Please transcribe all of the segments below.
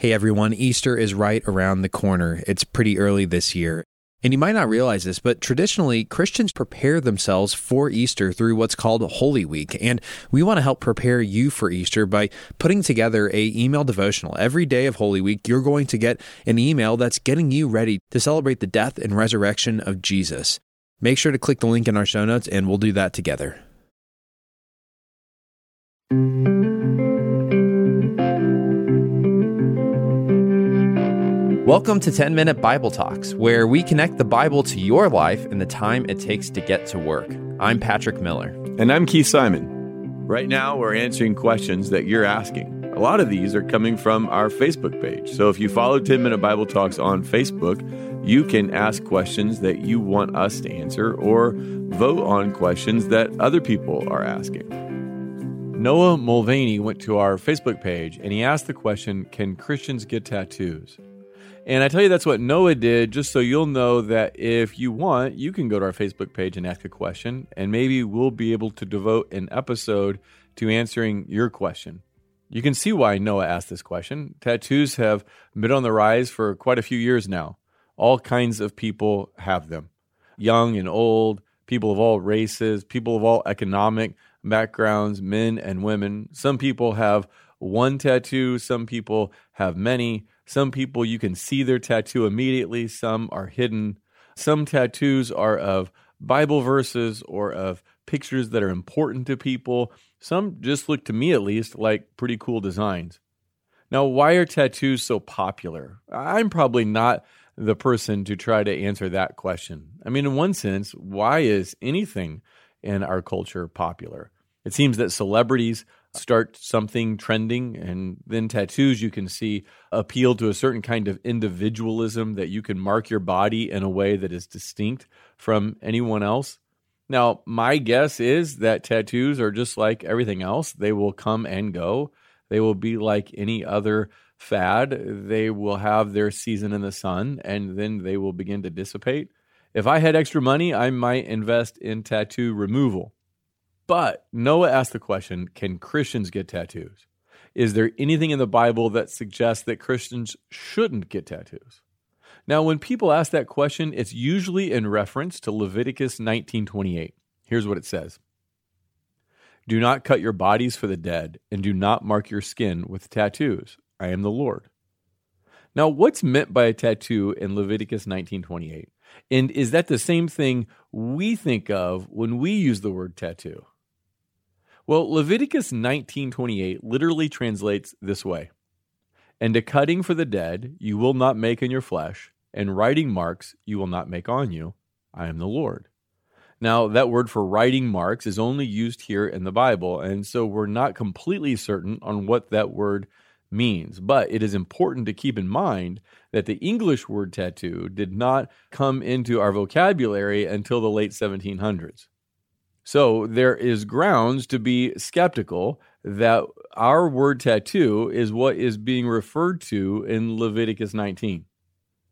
Hey everyone, Easter is right around the corner. It's pretty early this year. And you might not realize this, but traditionally, Christians prepare themselves for Easter through what's called Holy Week. And we want to help prepare you for Easter by putting together a email devotional. Every day of Holy Week, you're going to get an email that's getting you ready to celebrate the death and resurrection of Jesus. Make sure to click the link in our show notes and we'll do that together. Welcome to 10 Minute Bible Talks, where we connect the Bible to your life and the time it takes to get to work. I'm Patrick Miller. And I'm Keith Simon. Right now, we're answering questions that you're asking. A lot of these are coming from our Facebook page. So if you follow 10 Minute Bible Talks on Facebook, you can ask questions that you want us to answer or vote on questions that other people are asking. Noah Mulvaney went to our Facebook page and he asked the question Can Christians get tattoos? And I tell you, that's what Noah did, just so you'll know that if you want, you can go to our Facebook page and ask a question, and maybe we'll be able to devote an episode to answering your question. You can see why Noah asked this question. Tattoos have been on the rise for quite a few years now. All kinds of people have them young and old, people of all races, people of all economic backgrounds, men and women. Some people have one tattoo, some people have many. Some people you can see their tattoo immediately, some are hidden. Some tattoos are of Bible verses or of pictures that are important to people. Some just look to me at least like pretty cool designs. Now, why are tattoos so popular? I'm probably not the person to try to answer that question. I mean, in one sense, why is anything in our culture popular? It seems that celebrities start something trending and then tattoos you can see appeal to a certain kind of individualism that you can mark your body in a way that is distinct from anyone else. Now my guess is that tattoos are just like everything else. They will come and go. They will be like any other fad. They will have their season in the sun and then they will begin to dissipate. If i had extra money i might invest in tattoo removal but Noah asked the question Can Christians get tattoos? Is there anything in the Bible that suggests that Christians shouldn't get tattoos? Now, when people ask that question, it's usually in reference to Leviticus 19:28. Here's what it says. Do not cut your bodies for the dead, and do not mark your skin with tattoos. I am the Lord. Now, what's meant by a tattoo in Leviticus 19:28? And is that the same thing we think of when we use the word tattoo? Well, Leviticus 19:28 literally translates this way. And a cutting for the dead you will not make in your flesh, and writing marks you will not make on you. I am the Lord. Now, that word for writing marks is only used here in the Bible, and so we're not completely certain on what that word means. But it is important to keep in mind that the English word tattoo did not come into our vocabulary until the late 1700s. So there is grounds to be skeptical that our word tattoo is what is being referred to in Leviticus 19.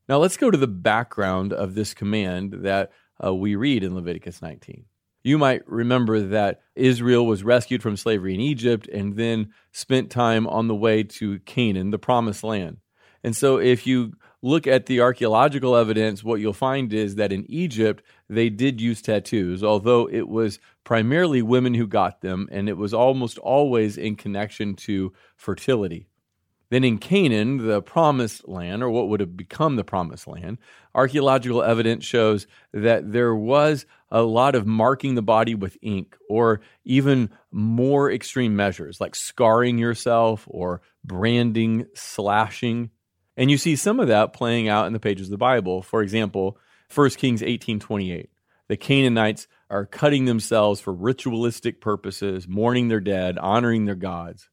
Now let's go to the background of this command that uh, we read in Leviticus 19. You might remember that Israel was rescued from slavery in Egypt and then spent time on the way to Canaan, the promised land. And so if you look at the archaeological evidence, what you'll find is that in Egypt, they did use tattoos, although it was primarily women who got them, and it was almost always in connection to fertility. Then in Canaan, the promised land, or what would have become the promised land, archaeological evidence shows that there was a lot of marking the body with ink, or even more extreme measures like scarring yourself or branding, slashing. And you see some of that playing out in the pages of the Bible. For example, 1 Kings 18:28. The Canaanites are cutting themselves for ritualistic purposes, mourning their dead, honoring their gods.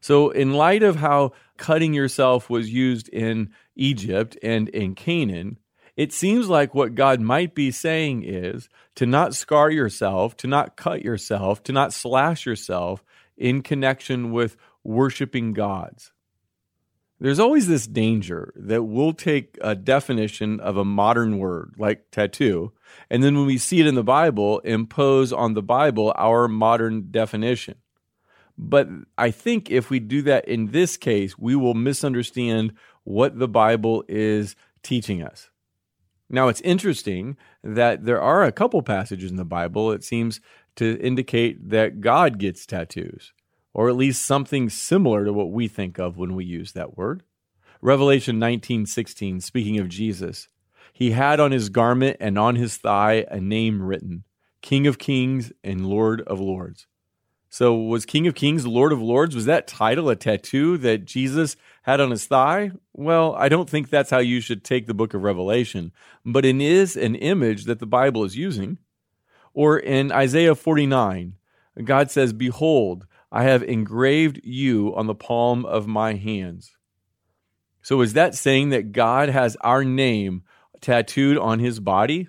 So, in light of how cutting yourself was used in Egypt and in Canaan, it seems like what God might be saying is to not scar yourself, to not cut yourself, to not slash yourself in connection with worshiping gods there's always this danger that we'll take a definition of a modern word like tattoo, and then when we see it in the Bible, impose on the Bible our modern definition. But I think if we do that in this case, we will misunderstand what the Bible is teaching us. Now, it's interesting that there are a couple passages in the Bible, it seems, to indicate that God gets tattoos, or at least something similar to what we think of when we use that word. Revelation 19:16 speaking of Jesus, he had on his garment and on his thigh a name written, King of Kings and Lord of Lords. So was King of Kings, Lord of Lords, was that title a tattoo that Jesus had on his thigh? Well, I don't think that's how you should take the book of Revelation, but it is an image that the Bible is using. Or in Isaiah 49, God says, Behold, I have engraved you on the palm of my hands. So is that saying that God has our name tattooed on his body?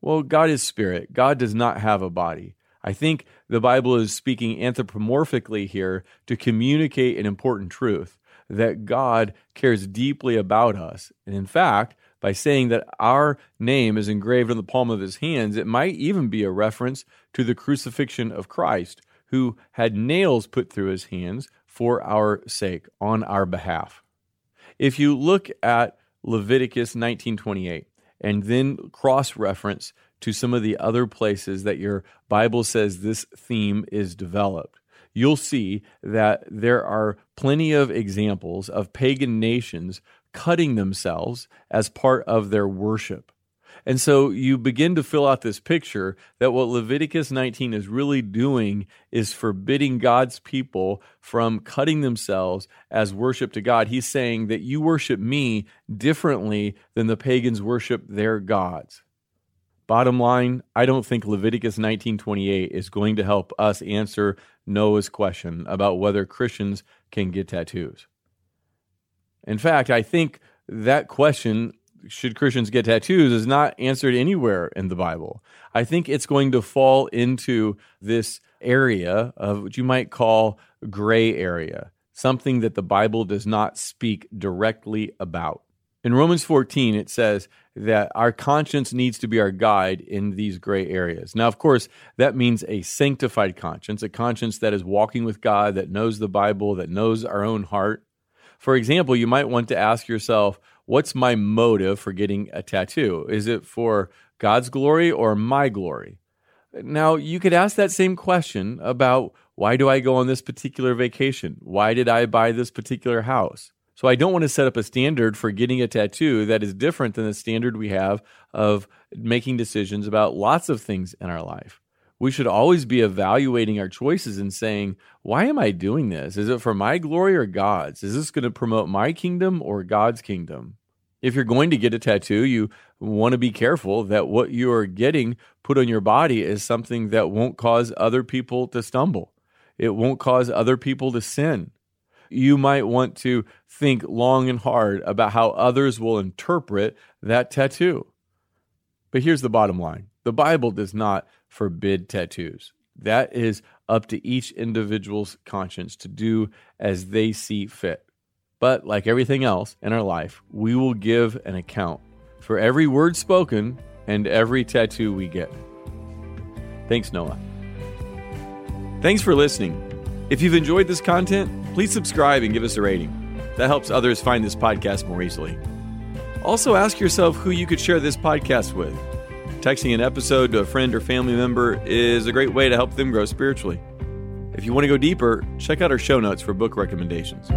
Well, God is spirit. God does not have a body. I think the Bible is speaking anthropomorphically here to communicate an important truth that God cares deeply about us. And in fact, by saying that our name is engraved on the palm of his hands, it might even be a reference to the crucifixion of Christ, who had nails put through his hands for our sake, on our behalf. If you look at Leviticus 19:28 and then cross reference to some of the other places that your Bible says this theme is developed, you'll see that there are plenty of examples of pagan nations cutting themselves as part of their worship. And so you begin to fill out this picture that what Leviticus 19 is really doing is forbidding God's people from cutting themselves as worship to God. He's saying that you worship me differently than the pagans worship their gods. Bottom line, I don't think Leviticus 19:28 is going to help us answer Noah's question about whether Christians can get tattoos. In fact, I think that question should Christians get tattoos is not answered anywhere in the Bible. I think it's going to fall into this area of what you might call gray area, something that the Bible does not speak directly about. In Romans 14, it says that our conscience needs to be our guide in these gray areas. Now, of course, that means a sanctified conscience, a conscience that is walking with God, that knows the Bible, that knows our own heart. For example, you might want to ask yourself, what's my motive for getting a tattoo? Is it for God's glory or my glory? Now, you could ask that same question about why do I go on this particular vacation? Why did I buy this particular house? So I don't want to set up a standard for getting a tattoo that is different than the standard we have of making decisions about lots of things in our life we should always be evaluating our choices and saying, why am I doing this? Is it for my glory or God's? Is this going to promote my kingdom or God's kingdom? If you're going to get a tattoo, you want to be careful that what you are getting put on your body is something that won't cause other people to stumble. It won't cause other people to sin. You might want to think long and hard about how others will interpret that tattoo. But here's the bottom line the Bible does not forbid tattoos. That is up to each individual's conscience to do as they see fit. But like everything else in our life, we will give an account for every word spoken and every tattoo we get. Thanks, Noah. Thanks for listening. If you've enjoyed this content, please subscribe and give us a rating. That helps others find this podcast more easily. Also, ask yourself who you could share this podcast with. Texting an episode to a friend or family member is a great way to help them grow spiritually. If you want to go deeper, check out our show notes for book recommendations.